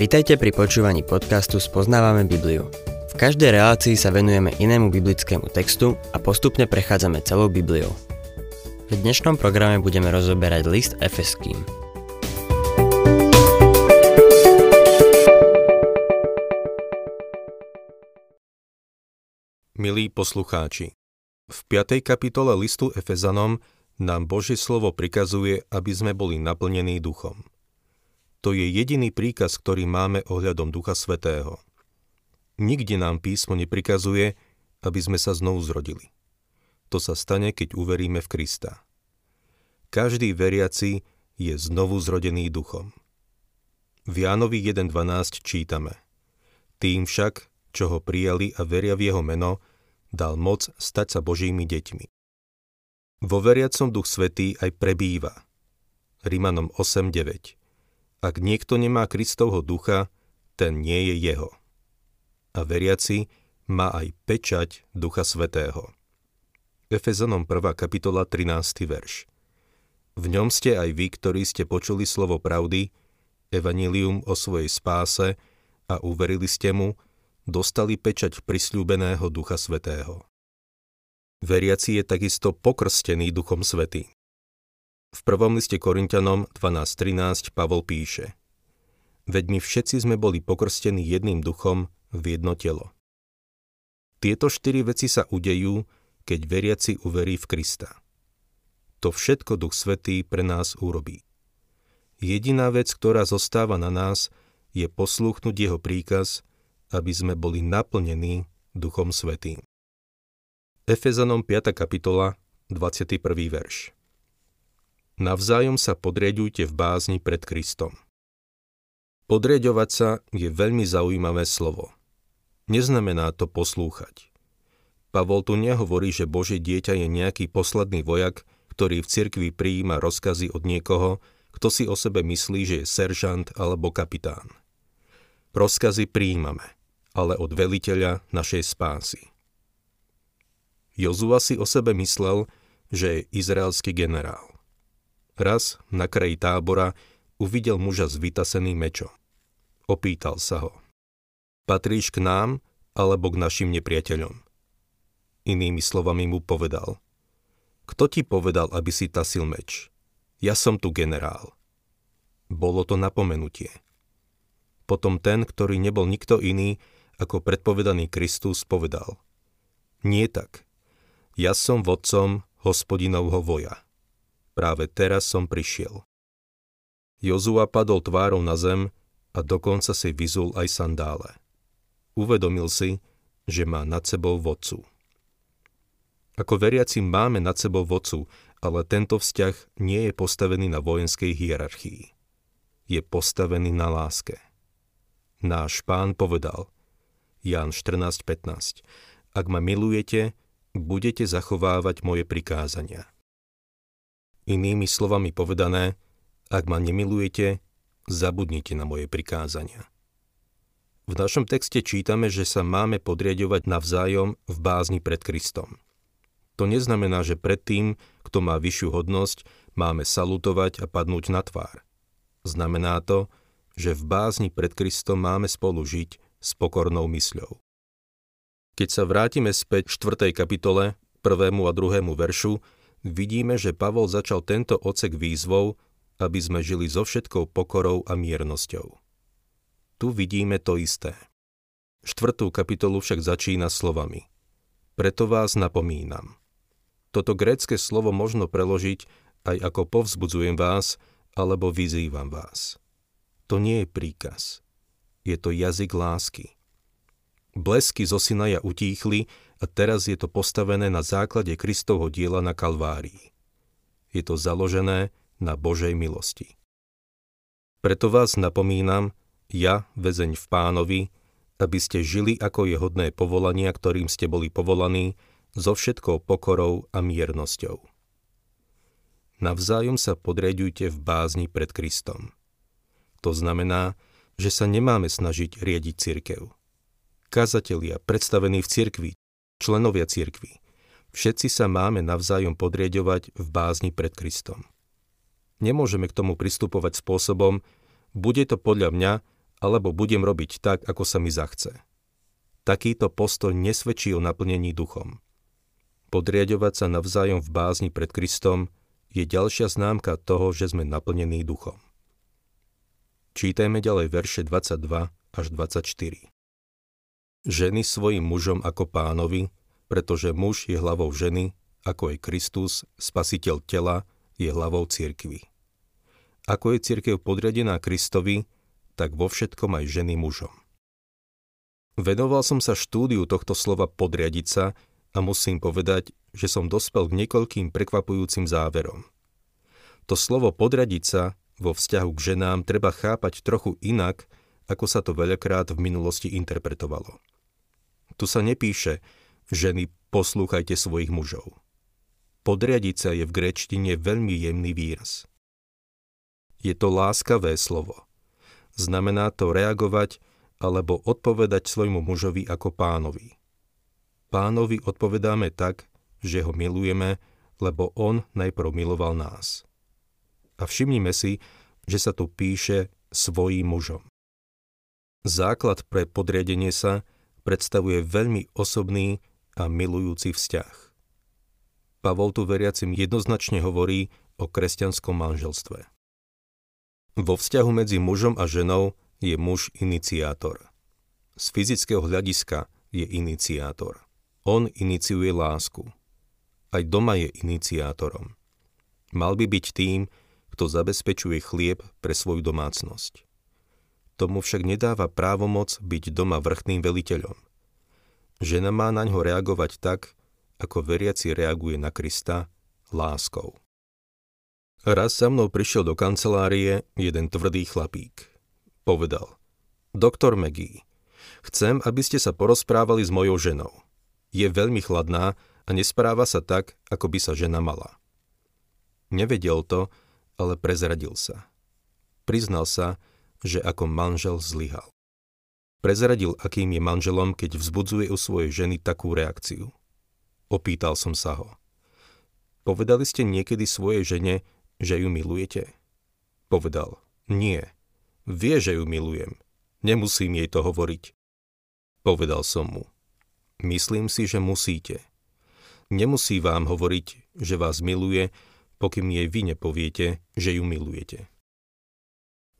Vitajte pri počúvaní podcastu Spoznávame Bibliu. V každej relácii sa venujeme inému biblickému textu a postupne prechádzame celou Bibliou. V dnešnom programe budeme rozoberať list Efeským. Milí poslucháči, v 5. kapitole listu Efezanom nám Božie slovo prikazuje, aby sme boli naplnení duchom. To je jediný príkaz, ktorý máme ohľadom Ducha Svetého. Nikde nám písmo neprikazuje, aby sme sa znovu zrodili. To sa stane, keď uveríme v Krista. Každý veriaci je znovu zrodený duchom. V Jánovi 1.12 čítame Tým však, čo ho prijali a veria v jeho meno, dal moc stať sa Božími deťmi. Vo veriacom duch svetý aj prebýva. Rimanom 8.9 ak niekto nemá Kristovho ducha, ten nie je jeho. A veriaci má aj pečať Ducha Svetého. Efezanom 1. kapitola 13. verš. V ňom ste aj vy, ktorí ste počuli slovo pravdy, evanílium o svojej spáse a uverili ste mu, dostali pečať prisľúbeného Ducha Svetého. Veriaci je takisto pokrstený Duchom Svetým. V prvom liste Korintianom 12.13 Pavol píše Veď my všetci sme boli pokrstení jedným duchom v jedno telo. Tieto štyri veci sa udejú, keď veriaci uverí v Krista. To všetko Duch Svetý pre nás urobí. Jediná vec, ktorá zostáva na nás, je poslúchnuť jeho príkaz, aby sme boli naplnení Duchom Svetým. Efezanom 5. kapitola, 21. verš. Navzájom sa podriadujte v bázni pred Kristom. Podriadovať sa je veľmi zaujímavé slovo. Neznamená to poslúchať. Pavol tu nehovorí, že Božie dieťa je nejaký posledný vojak, ktorý v cirkvi prijíma rozkazy od niekoho, kto si o sebe myslí, že je seržant alebo kapitán. Rozkazy prijímame, ale od veliteľa našej spásy. Jozua si o sebe myslel, že je izraelský generál. Raz na kraji tábora uvidel muža s vytaseným mečom. Opýtal sa ho. Patríš k nám alebo k našim nepriateľom? Inými slovami mu povedal. Kto ti povedal, aby si tasil meč? Ja som tu generál. Bolo to napomenutie. Potom ten, ktorý nebol nikto iný ako predpovedaný Kristus, povedal. Nie tak. Ja som vodcom hospodinovho voja práve teraz som prišiel. Jozua padol tvárou na zem a dokonca si vyzul aj sandále. Uvedomil si, že má nad sebou vodcu. Ako veriaci máme nad sebou vodcu, ale tento vzťah nie je postavený na vojenskej hierarchii. Je postavený na láske. Náš pán povedal, Ján 14.15, ak ma milujete, budete zachovávať moje prikázania. Inými slovami povedané, ak ma nemilujete, zabudnite na moje prikázania. V našom texte čítame, že sa máme podriadovať navzájom v bázni pred Kristom. To neznamená, že pred tým, kto má vyššiu hodnosť, máme salutovať a padnúť na tvár. Znamená to, že v bázni pred Kristom máme spolu žiť s pokornou mysľou. Keď sa vrátime späť v 4. kapitole, 1. a 2. veršu, vidíme, že Pavol začal tento ocek výzvou, aby sme žili so všetkou pokorou a miernosťou. Tu vidíme to isté. Štvrtú kapitolu však začína slovami. Preto vás napomínam. Toto grécke slovo možno preložiť aj ako povzbudzujem vás alebo vyzývam vás. To nie je príkaz. Je to jazyk lásky. Blesky zo Sinaja utíchli a teraz je to postavené na základe Kristovho diela na Kalvárii. Je to založené na Božej milosti. Preto vás napomínam, ja, väzeň v pánovi, aby ste žili ako je hodné povolania, ktorým ste boli povolaní, so všetkou pokorou a miernosťou. Navzájom sa podriadujte v bázni pred Kristom. To znamená, že sa nemáme snažiť riadiť cirkev. Kazatelia, predstavení v cirkvi, členovia cirkvi. Všetci sa máme navzájom podriadovať v bázni pred Kristom. Nemôžeme k tomu pristupovať spôsobom, bude to podľa mňa, alebo budem robiť tak, ako sa mi zachce. Takýto postoj nesvedčí o naplnení duchom. Podriadovať sa navzájom v bázni pred Kristom je ďalšia známka toho, že sme naplnení duchom. Čítajme ďalej verše 22 až 24. Ženy svojim mužom ako pánovi, pretože muž je hlavou ženy, ako je Kristus, spasiteľ tela, je hlavou cirkvy. Ako je cirkev podriadená Kristovi, tak vo všetkom aj ženy mužom. Venoval som sa štúdiu tohto slova podriadiť sa a musím povedať, že som dospel k niekoľkým prekvapujúcim záverom. To slovo podriadiť sa vo vzťahu k ženám treba chápať trochu inak, ako sa to veľakrát v minulosti interpretovalo. Tu sa nepíše, ženy poslúchajte svojich mužov. Podriadiť sa je v gréčtine veľmi jemný výraz. Je to láskavé slovo. Znamená to reagovať alebo odpovedať svojmu mužovi ako pánovi. Pánovi odpovedáme tak, že ho milujeme, lebo on najprv miloval nás. A všimnime si, že sa tu píše svojím mužom. Základ pre podriadenie sa predstavuje veľmi osobný a milujúci vzťah. Pavol tu veriacim jednoznačne hovorí o kresťanskom manželstve. Vo vzťahu medzi mužom a ženou je muž iniciátor. Z fyzického hľadiska je iniciátor. On iniciuje lásku. Aj doma je iniciátorom. Mal by byť tým, kto zabezpečuje chlieb pre svoju domácnosť. Tomu však nedáva právomoc byť doma vrchným veliteľom. Žena má na ňo reagovať tak, ako veriaci reaguje na Krista, láskou. Raz za mnou prišiel do kancelárie jeden tvrdý chlapík. Povedal, doktor Maggie, chcem, aby ste sa porozprávali s mojou ženou. Je veľmi chladná a nespráva sa tak, ako by sa žena mala. Nevedel to, ale prezradil sa. Priznal sa, že ako manžel zlyhal. Prezradil, akým je manželom, keď vzbudzuje u svojej ženy takú reakciu. Opýtal som sa ho. Povedali ste niekedy svojej žene, že ju milujete? Povedal, nie. Vie, že ju milujem. Nemusím jej to hovoriť. Povedal som mu. Myslím si, že musíte. Nemusí vám hovoriť, že vás miluje, pokým jej vy nepoviete, že ju milujete.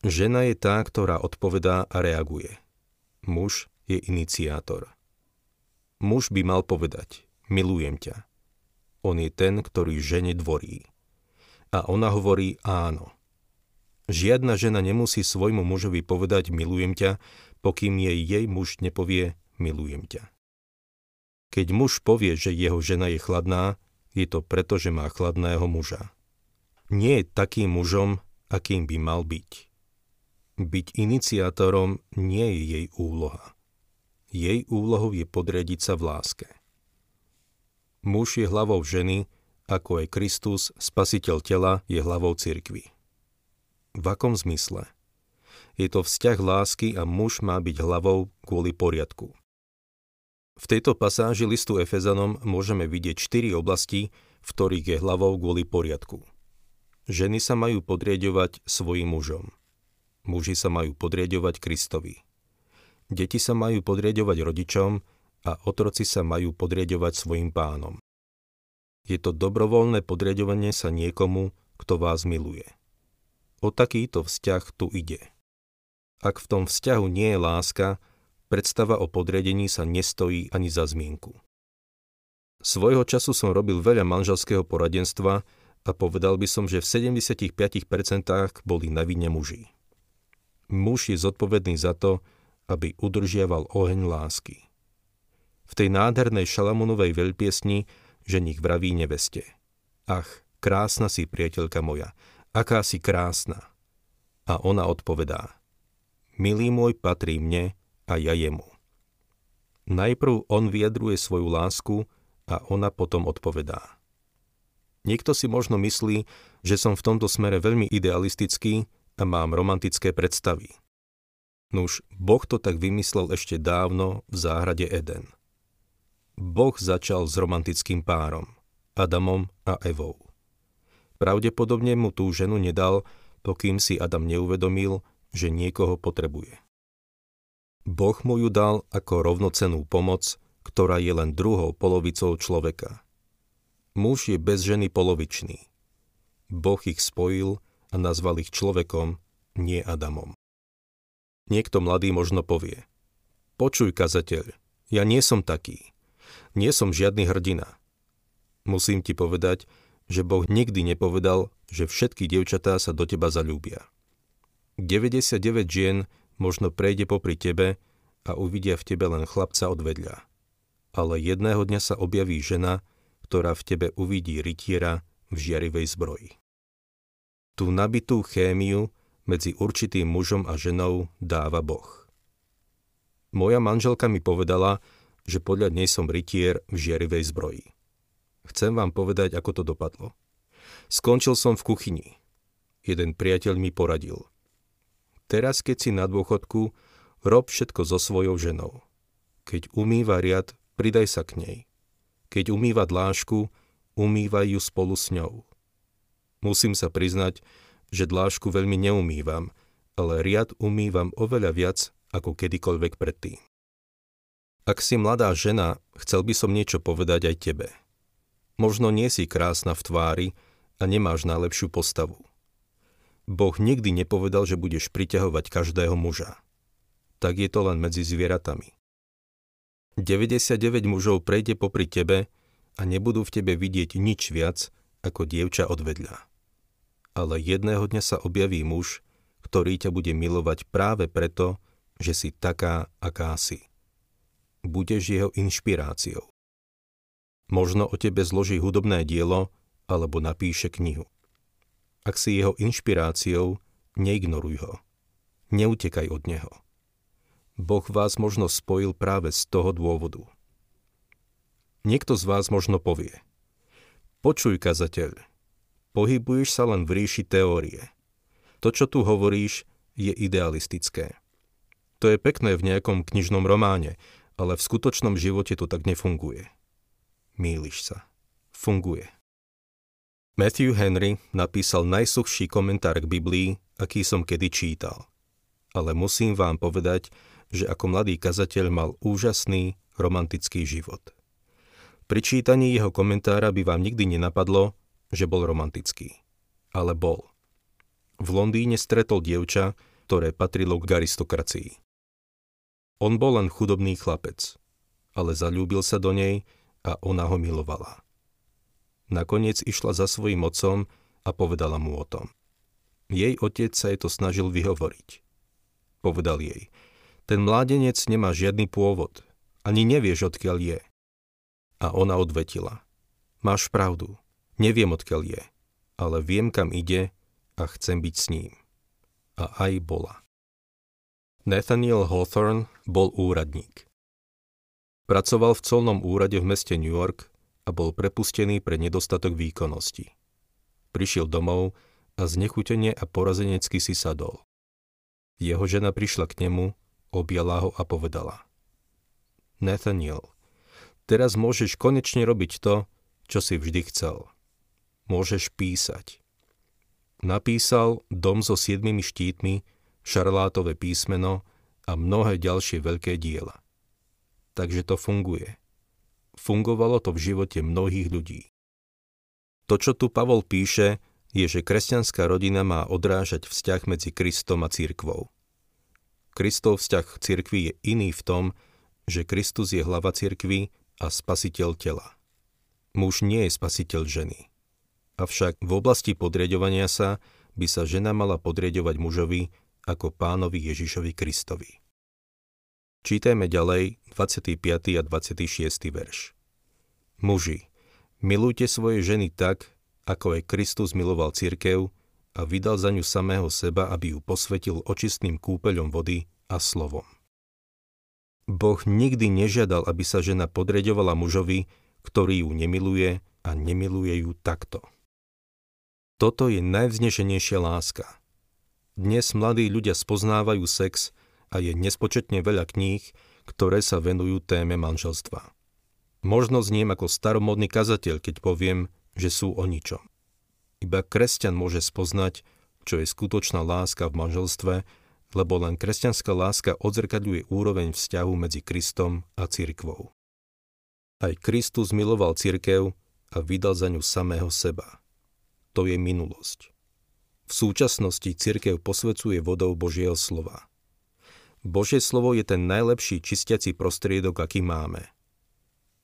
Žena je tá, ktorá odpovedá a reaguje. Muž je iniciátor. Muž by mal povedať, milujem ťa. On je ten, ktorý žene dvorí. A ona hovorí áno. Žiadna žena nemusí svojmu mužovi povedať milujem ťa, pokým jej jej muž nepovie milujem ťa. Keď muž povie, že jeho žena je chladná, je to preto, že má chladného muža. Nie je takým mužom, akým by mal byť. Byť iniciátorom nie je jej úloha. Jej úlohou je podriadiť sa v láske. Muž je hlavou ženy, ako aj Kristus, spasiteľ tela, je hlavou cirkvy. V akom zmysle? Je to vzťah lásky a muž má byť hlavou kvôli poriadku. V tejto pasáži listu Efezanom môžeme vidieť štyri oblasti, v ktorých je hlavou kvôli poriadku. Ženy sa majú podriadovať svojim mužom. Muži sa majú podriadovať Kristovi. Deti sa majú podriadovať rodičom a otroci sa majú podriadovať svojim pánom. Je to dobrovoľné podriadovanie sa niekomu, kto vás miluje. O takýto vzťah tu ide. Ak v tom vzťahu nie je láska, predstava o podriadení sa nestojí ani za zmienku. Svojho času som robil veľa manželského poradenstva a povedal by som, že v 75% boli na vine muži. Muž je zodpovedný za to, aby udržiaval oheň lásky. V tej nádhernej Šalamunovej veľpiesni ženich vraví neveste. Ach, krásna si, priateľka moja, aká si krásna. A ona odpovedá. Milý môj patrí mne, a ja jemu. Najprv on vyjadruje svoju lásku a ona potom odpovedá. Niekto si možno myslí, že som v tomto smere veľmi idealistický a mám romantické predstavy. Nuž, Boh to tak vymyslel ešte dávno v záhrade Eden. Boh začal s romantickým párom, Adamom a Evou. Pravdepodobne mu tú ženu nedal, pokým si Adam neuvedomil, že niekoho potrebuje. Boh mu ju dal ako rovnocenú pomoc, ktorá je len druhou polovicou človeka. Muž je bez ženy polovičný. Boh ich spojil a nazval ich človekom, nie Adamom. Niekto mladý možno povie, počuj kazateľ, ja nie som taký. Nie som žiadny hrdina. Musím ti povedať, že Boh nikdy nepovedal, že všetky dievčatá sa do teba zalúbia. 99 žien možno prejde popri tebe a uvidia v tebe len chlapca od vedľa. Ale jedného dňa sa objaví žena, ktorá v tebe uvidí rytiera v žiarivej zbroji. Tú nabitú chémiu medzi určitým mužom a ženou dáva Boh. Moja manželka mi povedala, že podľa nej som rytier v žiarivej zbroji. Chcem vám povedať, ako to dopadlo. Skončil som v kuchyni. Jeden priateľ mi poradil. Teraz, keď si na dôchodku, rob všetko so svojou ženou. Keď umýva riad, pridaj sa k nej. Keď umýva dlášku, umývaj ju spolu s ňou. Musím sa priznať, že dlášku veľmi neumývam, ale riad umývam oveľa viac ako kedykoľvek predtým. Ak si mladá žena, chcel by som niečo povedať aj tebe. Možno nie si krásna v tvári a nemáš najlepšiu postavu. Boh nikdy nepovedal, že budeš priťahovať každého muža. Tak je to len medzi zvieratami. 99 mužov prejde popri tebe a nebudú v tebe vidieť nič viac ako dievča od vedľa. Ale jedného dňa sa objaví muž, ktorý ťa bude milovať práve preto, že si taká, aká si. Budeš jeho inšpiráciou. Možno o tebe zloží hudobné dielo alebo napíše knihu. Ak si jeho inšpiráciou, neignoruj ho. Neutekaj od neho. Boh vás možno spojil práve z toho dôvodu. Niekto z vás možno povie Počuj, kazateľ, pohybuješ sa len v ríši teórie. To, čo tu hovoríš, je idealistické. To je pekné v nejakom knižnom románe, ale v skutočnom živote to tak nefunguje. Míliš sa. Funguje. Matthew Henry napísal najsuchší komentár k Biblii, aký som kedy čítal. Ale musím vám povedať, že ako mladý kazateľ mal úžasný, romantický život. Pri čítaní jeho komentára by vám nikdy nenapadlo, že bol romantický. Ale bol. V Londýne stretol dievča, ktoré patrilo k aristokracii. On bol len chudobný chlapec, ale zalúbil sa do nej a ona ho milovala. Nakoniec išla za svojim otcom a povedala mu o tom. Jej otec sa jej to snažil vyhovoriť. Povedal jej, ten mládenec nemá žiadny pôvod, ani nevieš, odkiaľ je. A ona odvetila, máš pravdu, neviem, odkiaľ je, ale viem, kam ide a chcem byť s ním. A aj bola. Nathaniel Hawthorne bol úradník. Pracoval v colnom úrade v meste New York a bol prepustený pre nedostatok výkonnosti. Prišiel domov a znechutenie a porazenecky si sadol. Jeho žena prišla k nemu, objala ho a povedala. Nathaniel, teraz môžeš konečne robiť to, čo si vždy chcel. Môžeš písať. Napísal Dom so siedmimi štítmi, šarlátové písmeno a mnohé ďalšie veľké diela takže to funguje. Fungovalo to v živote mnohých ľudí. To, čo tu Pavol píše, je, že kresťanská rodina má odrážať vzťah medzi Kristom a církvou. Kristov vzťah k cirkvi je iný v tom, že Kristus je hlava cirkvy a spasiteľ tela. Muž nie je spasiteľ ženy. Avšak v oblasti podriadovania sa by sa žena mala podriadovať mužovi ako pánovi Ježišovi Kristovi. Čítajme ďalej 25. a 26. verš. Muži, milujte svoje ženy tak, ako aj Kristus miloval cirkev a vydal za ňu samého seba, aby ju posvetil očistným kúpeľom vody a slovom. Boh nikdy nežiadal, aby sa žena podreďovala mužovi, ktorý ju nemiluje a nemiluje ju takto. Toto je najvznešenejšia láska. Dnes mladí ľudia spoznávajú sex a je nespočetne veľa kníh, ktoré sa venujú téme manželstva. Možno zniem ako staromodný kazateľ, keď poviem, že sú o ničom. Iba kresťan môže spoznať, čo je skutočná láska v manželstve, lebo len kresťanská láska odzrkadľuje úroveň vzťahu medzi Kristom a cirkvou. Aj Kristus miloval cirkev a vydal za ňu samého seba. To je minulosť. V súčasnosti cirkev posvecuje vodou Božieho slova. Božie slovo je ten najlepší čistiaci prostriedok, aký máme.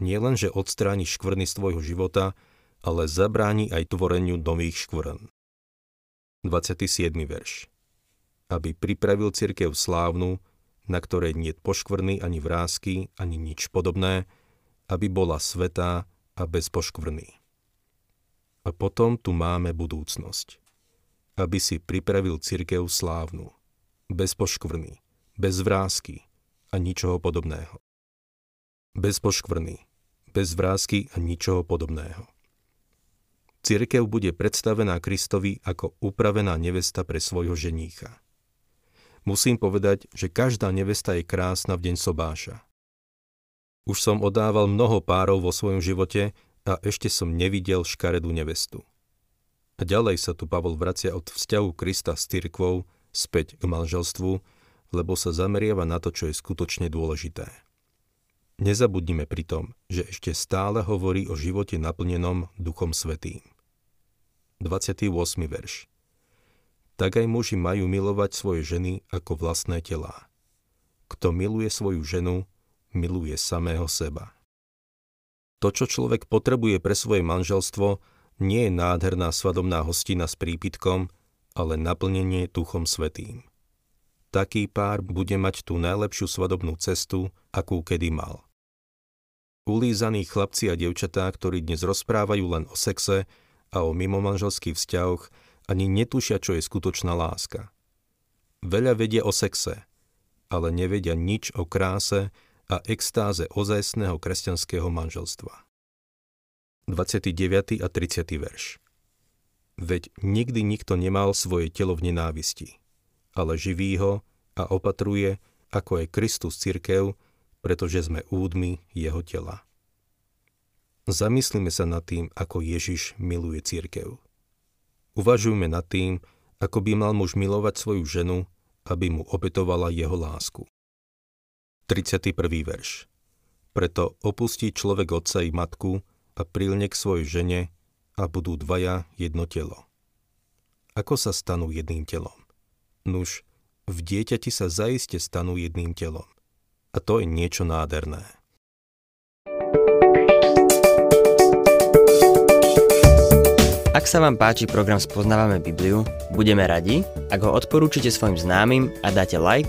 Nie že odstráni škvrny z tvojho života, ale zabráni aj tvoreniu nových škvrn. 27. verš Aby pripravil cirkev slávnu, na ktorej nie poškvrny ani vrázky, ani nič podobné, aby bola svetá a bez poškvrny. A potom tu máme budúcnosť. Aby si pripravil cirkev slávnu, bez poškvrny, bez vrázky a ničoho podobného. Bez poškvrny, bez vrázky a ničoho podobného. Cirkev bude predstavená Kristovi ako upravená nevesta pre svojho ženícha. Musím povedať, že každá nevesta je krásna v deň sobáša. Už som odával mnoho párov vo svojom živote a ešte som nevidel škaredú nevestu. A ďalej sa tu Pavol vracia od vzťahu Krista s cirkvou späť k manželstvu, lebo sa zameriava na to, čo je skutočne dôležité. Nezabudnime pritom, že ešte stále hovorí o živote naplnenom Duchom Svetým. 28. verš Tak aj muži majú milovať svoje ženy ako vlastné telá. Kto miluje svoju ženu, miluje samého seba. To, čo človek potrebuje pre svoje manželstvo, nie je nádherná svadobná hostina s prípitkom, ale naplnenie Duchom Svetým taký pár bude mať tú najlepšiu svadobnú cestu, akú kedy mal. Ulízaní chlapci a devčatá, ktorí dnes rozprávajú len o sexe a o mimomanželských vzťahoch, ani netušia, čo je skutočná láska. Veľa vedia o sexe, ale nevedia nič o kráse a extáze ozajstného kresťanského manželstva. 29. a 30. verš Veď nikdy nikto nemal svoje telo v nenávisti ale živí ho a opatruje, ako je Kristus cirkev, pretože sme údmi jeho tela. Zamyslíme sa nad tým, ako Ježiš miluje cirkev. Uvažujme nad tým, ako by mal muž milovať svoju ženu, aby mu opetovala jeho lásku. 31. verš Preto opustí človek otca i matku a prilne k svojej žene a budú dvaja jedno telo. Ako sa stanú jedným telom? Nuž, v dieťati sa zaiste stanú jedným telom. A to je niečo nádherné. Ak sa vám páči program Spoznávame Bibliu, budeme radi, ak ho odporúčite svojim známym a dáte like,